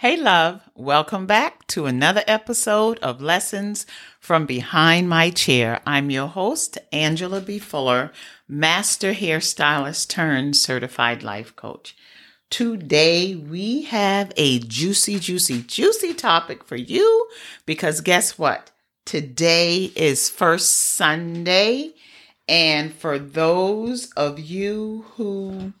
Hey, love, welcome back to another episode of Lessons from Behind My Chair. I'm your host, Angela B. Fuller, Master Hairstylist turned Certified Life Coach. Today, we have a juicy, juicy, juicy topic for you because guess what? Today is First Sunday. And for those of you who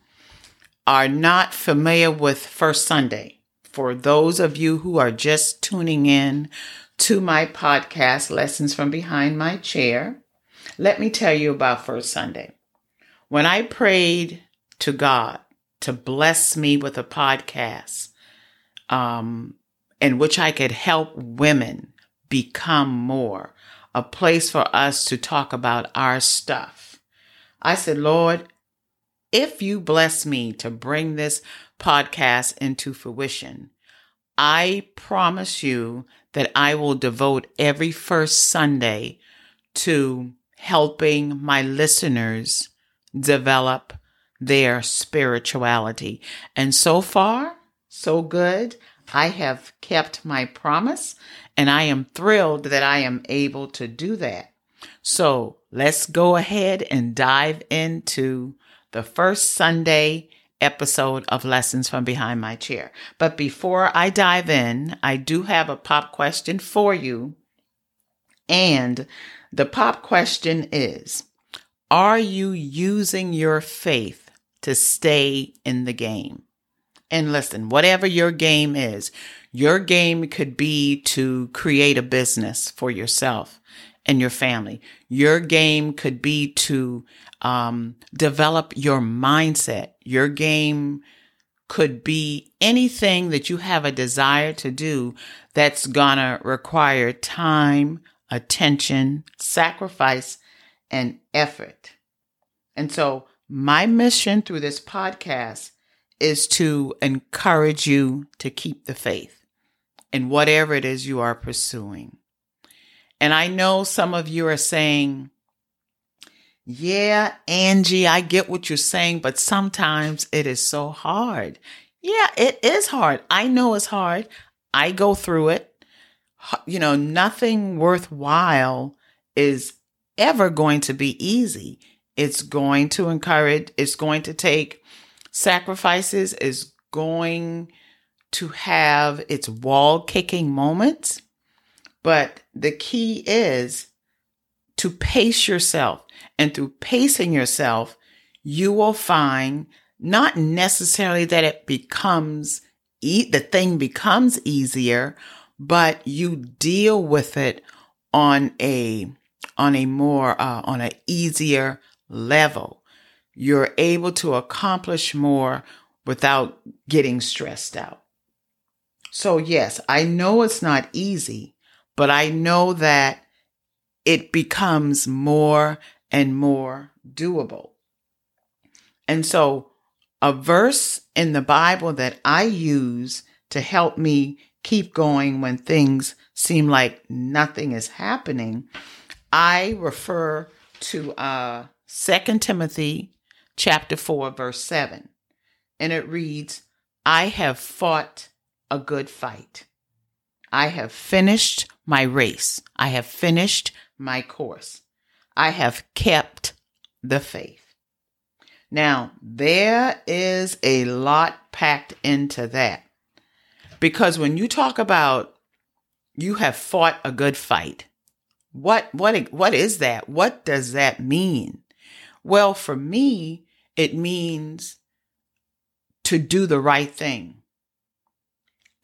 are not familiar with First Sunday, for those of you who are just tuning in to my podcast, Lessons from Behind My Chair, let me tell you about First Sunday. When I prayed to God to bless me with a podcast um, in which I could help women become more, a place for us to talk about our stuff, I said, Lord, if you bless me to bring this podcast into fruition, I promise you that I will devote every first Sunday to helping my listeners develop their spirituality. And so far, so good. I have kept my promise and I am thrilled that I am able to do that. So let's go ahead and dive into the first Sunday episode of Lessons from Behind My Chair. But before I dive in, I do have a pop question for you. And the pop question is Are you using your faith to stay in the game? And listen, whatever your game is, your game could be to create a business for yourself and your family. Your game could be to um, develop your mindset. Your game could be anything that you have a desire to do that's gonna require time, attention, sacrifice, and effort. And so my mission through this podcast is to encourage you to keep the faith in whatever it is you are pursuing. And I know some of you are saying, yeah, Angie, I get what you're saying, but sometimes it is so hard. Yeah, it is hard. I know it's hard. I go through it. You know, nothing worthwhile is ever going to be easy. It's going to encourage, it's going to take sacrifices, is going to have its wall kicking moments. But the key is to pace yourself. And through pacing yourself, you will find not necessarily that it becomes, e- the thing becomes easier, but you deal with it on a, on a more, uh, on an easier level. You're able to accomplish more without getting stressed out. So yes, I know it's not easy, but I know that it becomes more and more doable. And so a verse in the Bible that I use to help me keep going when things seem like nothing is happening, I refer to uh 2 Timothy chapter 4 verse 7. And it reads, I have fought a good fight. I have finished my race. I have finished my course. I have kept the faith. Now, there is a lot packed into that. Because when you talk about you have fought a good fight, what what what is that? What does that mean? Well, for me, it means to do the right thing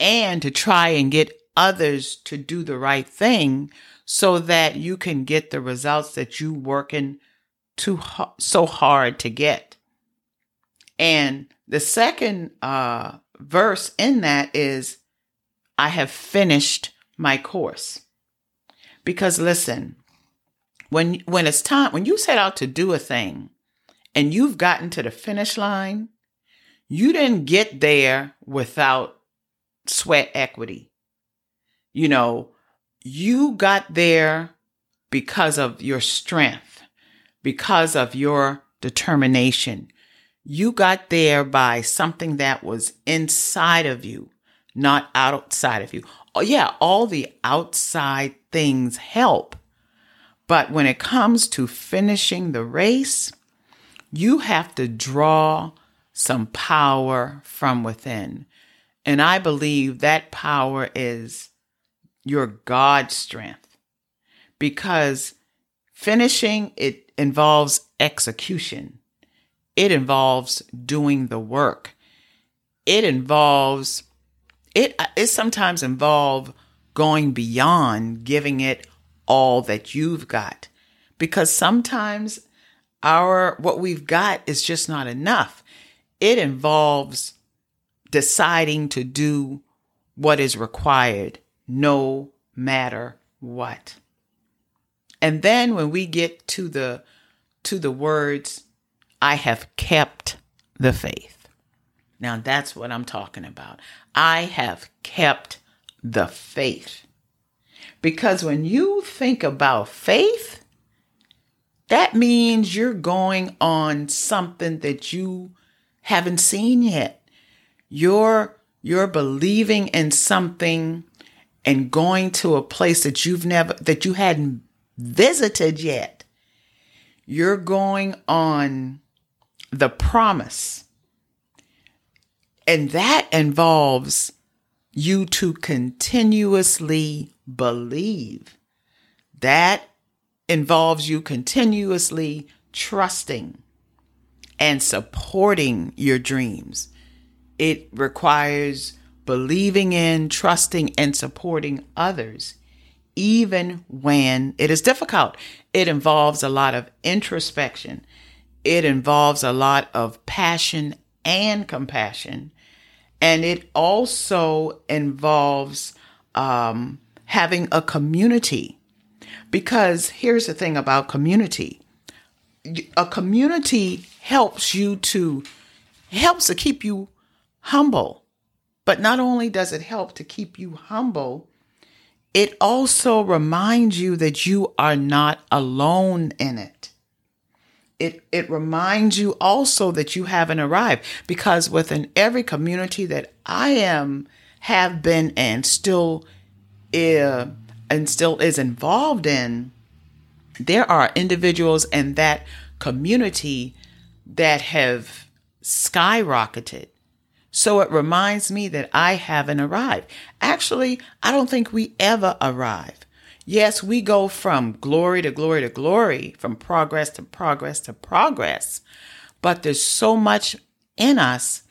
and to try and get others to do the right thing so that you can get the results that you working too so hard to get. And the second uh, verse in that is, I have finished my course. Because listen, when when it's time, when you set out to do a thing and you've gotten to the finish line, you didn't get there without sweat equity. You know, you got there because of your strength, because of your determination. You got there by something that was inside of you, not outside of you. Oh, yeah, all the outside things help. But when it comes to finishing the race, you have to draw some power from within. And I believe that power is your God strength because finishing it involves execution. It involves doing the work. It involves it it sometimes involve going beyond giving it all that you've got because sometimes our what we've got is just not enough. It involves deciding to do what is required no matter what. And then when we get to the to the words I have kept the faith. Now that's what I'm talking about. I have kept the faith. Because when you think about faith, that means you're going on something that you haven't seen yet. You're you're believing in something and going to a place that you've never that you hadn't visited yet. You're going on the promise. And that involves you to continuously believe. That involves you continuously trusting and supporting your dreams. It requires believing in, trusting, and supporting others, even when it is difficult. It involves a lot of introspection. It involves a lot of passion and compassion. And it also involves um, having a community. Because here's the thing about community a community helps you to helps to keep you humble. But not only does it help to keep you humble, it also reminds you that you are not alone in it. It, it reminds you also that you haven't arrived because within every community that I am, have been, and still, uh, and still is involved in, there are individuals in that community that have skyrocketed so it reminds me that I haven't arrived. Actually, I don't think we ever arrive. Yes, we go from glory to glory to glory, from progress to progress to progress, but there's so much in us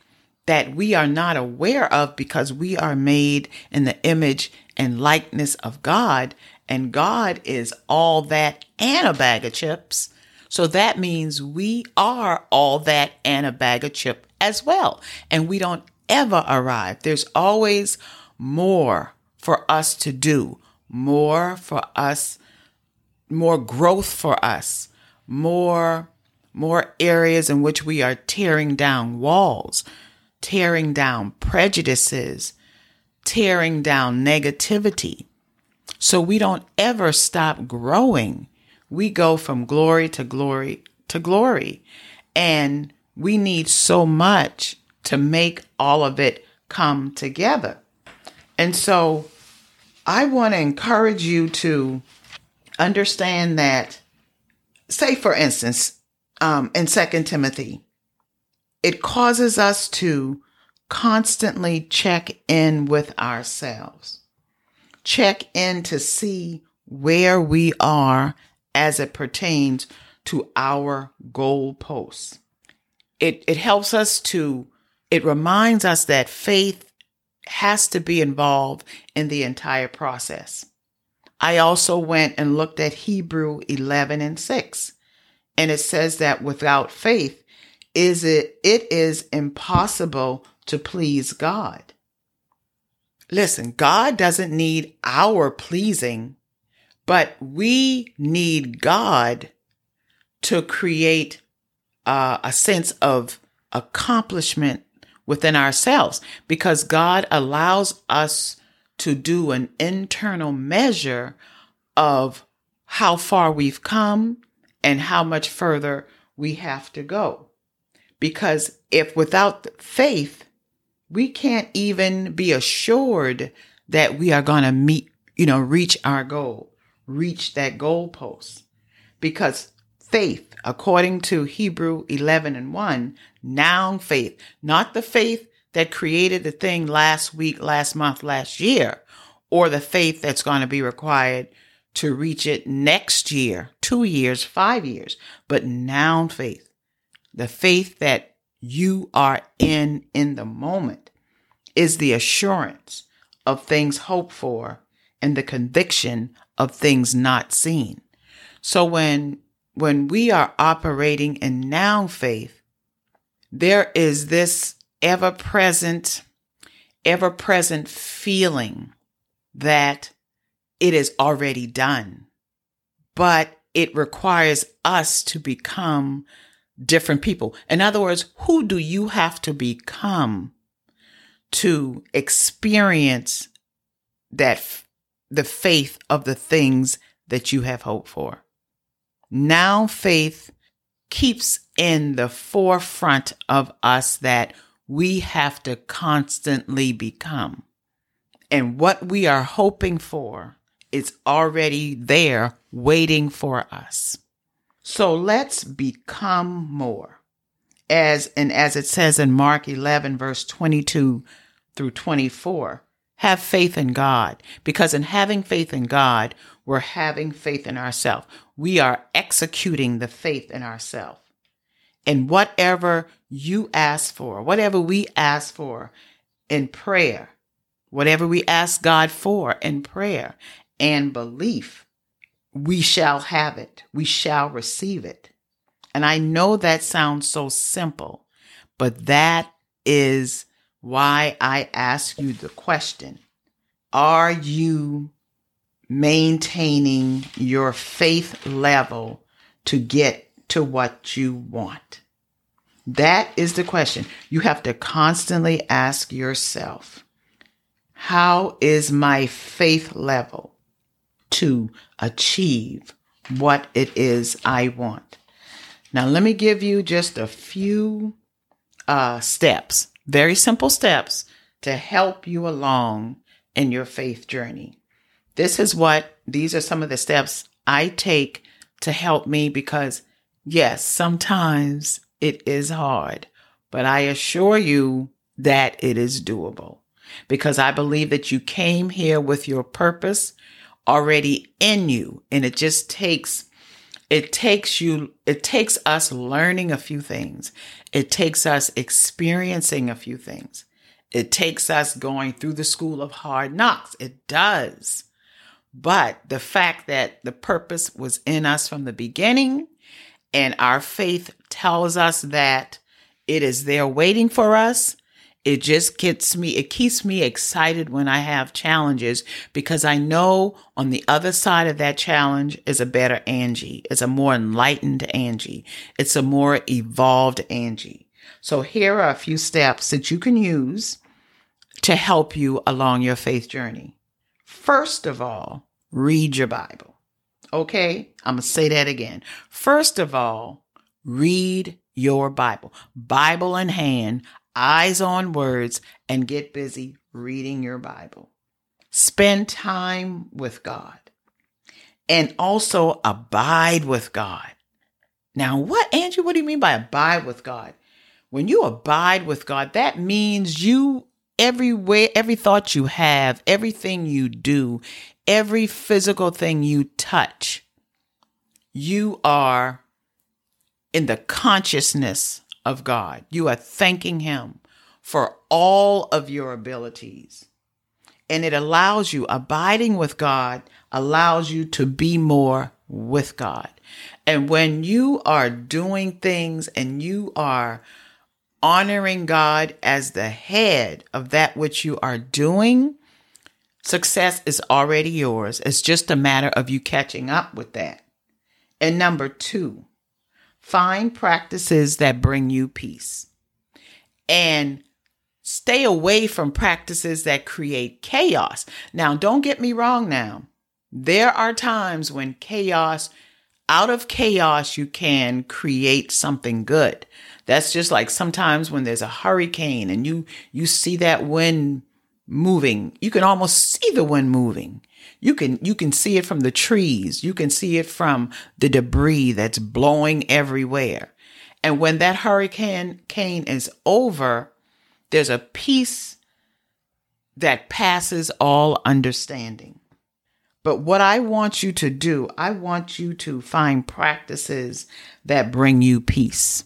that we are not aware of because we are made in the image and likeness of God, and God is all that and a bag of chips. So that means we are all that and a bag of chips as well. And we don't ever arrive. There's always more for us to do, more for us, more growth for us, more more areas in which we are tearing down walls, tearing down prejudices, tearing down negativity. So we don't ever stop growing. We go from glory to glory to glory. And we need so much to make all of it come together. And so I want to encourage you to understand that, say, for instance, um, in Second Timothy, it causes us to constantly check in with ourselves, check in to see where we are as it pertains to our goalposts it, it helps us to, it reminds us that faith has to be involved in the entire process. I also went and looked at Hebrew 11 and 6, and it says that without faith, is it, it is impossible to please God. Listen, God doesn't need our pleasing, but we need God to create uh, a sense of accomplishment within ourselves because God allows us to do an internal measure of how far we've come and how much further we have to go. Because if without faith, we can't even be assured that we are going to meet, you know, reach our goal, reach that goal post. Because faith, according to Hebrew 11 and 1, noun faith, not the faith that created the thing last week, last month, last year, or the faith that's going to be required to reach it next year, two years, five years, but noun faith, the faith that you are in in the moment is the assurance of things hoped for and the conviction of things not seen. So when when we are operating in noun faith, there is this ever present, ever present feeling that it is already done. But it requires us to become different people. In other words, who do you have to become to experience that the faith of the things that you have hoped for? Now faith keeps in the forefront of us that we have to constantly become. And what we are hoping for is already there waiting for us. So let's become more. As and as it says in Mark 11 verse 22 through 24, have faith in God because in having faith in God, we're having faith in ourselves. We are executing the faith in ourselves. And whatever you ask for, whatever we ask for in prayer, whatever we ask God for in prayer and belief, we shall have it. We shall receive it. And I know that sounds so simple, but that is why I ask you the question Are you maintaining your faith level to get to what you want? That is the question. You have to constantly ask yourself, how is my faith level to achieve what it is I want? Now, let me give you just a few uh, steps, very simple steps to help you along in your faith journey. This is what, these are some of the steps I take to help me because, yes, sometimes it is hard, but I assure you that it is doable because I believe that you came here with your purpose already in you. And it just takes, it takes you, it takes us learning a few things. It takes us experiencing a few things. It takes us going through the school of hard knocks. It does. But the fact that the purpose was in us from the beginning and our faith tells us that it is there waiting for us, it just gets me, it keeps me excited when I have challenges because I know on the other side of that challenge is a better Angie. It's a more enlightened Angie. It's a more evolved Angie. So here are a few steps that you can use to help you along your faith journey. First of all, read your Bible. Okay, I'm going to say that again. First of all, read your Bible. Bible in hand, eyes on words, and get busy reading your Bible. Spend time with God and also abide with God. Now, what, Andrew, what do you mean by abide with God? When you abide with God, that means you every way, every thought you have, everything you do, every physical thing you touch, you are in the consciousness of God. You are thanking Him for all of your abilities. And it allows you, abiding with God, allows you to be more with God. And when you are doing things and you are honoring God as the head of that which you are doing, success is already yours. It's just a matter of you catching up with that. And number two, find practices that bring you peace and stay away from practices that create chaos. Now, don't get me wrong now. There are times when chaos, out of chaos, you can create something good. That's just like sometimes when there's a hurricane and you you see that wind moving, you can almost see the wind moving. You can you can see it from the trees. You can see it from the debris that's blowing everywhere. And when that hurricane cane is over, there's a peace that passes all understanding. But what I want you to do, I want you to find practices that bring you peace.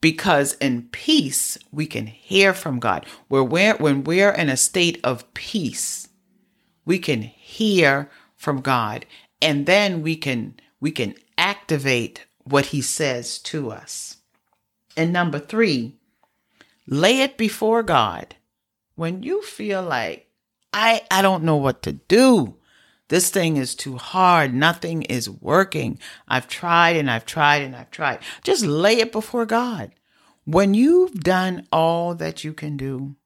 Because in peace, we can hear from God. Where we're, when we're in a state of peace, we can hear from God. And then we can, we can activate what he says to us. And number three, lay it before God. When you feel like, I, I don't know what to do. This thing is too hard. Nothing is working. I've tried and I've tried and I've tried. Just lay it before God. When you've done all that you can do,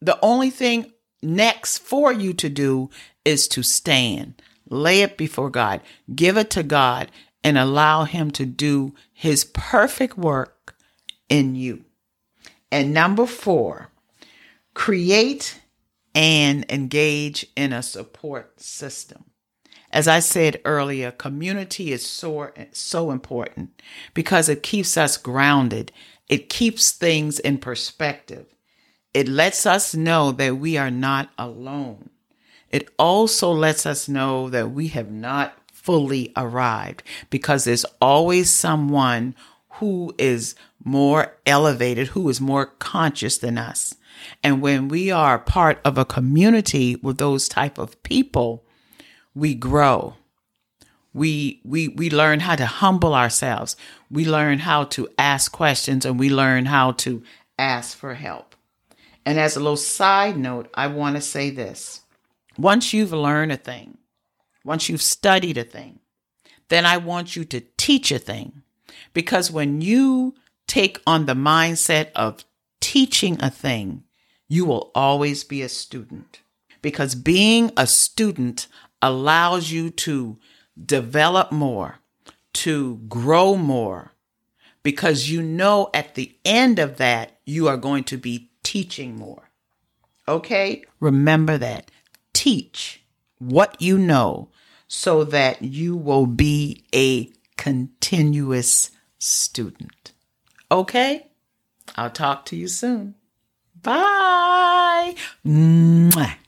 the only thing next for you to do is to stand. Lay it before God. Give it to God and allow Him to do His perfect work in you. And number four, create and engage in a support system. As I said earlier, community is so, so important because it keeps us grounded. It keeps things in perspective. It lets us know that we are not alone. It also lets us know that we have not fully arrived because there's always someone who is more elevated, who is more conscious than us. And when we are part of a community with those type of people, we grow. We, we, we learn how to humble ourselves. We learn how to ask questions and we learn how to ask for help. And as a little side note, I want to say this. Once you've learned a thing, once you've studied a thing, then I want you to teach a thing. Because when you take on the mindset of teaching a thing, you will always be a student because being a student allows you to develop more, to grow more, because you know at the end of that, you are going to be teaching more. Okay? Remember that. Teach what you know so that you will be a continuous student. Okay? I'll talk to you soon. Bye. Mwah.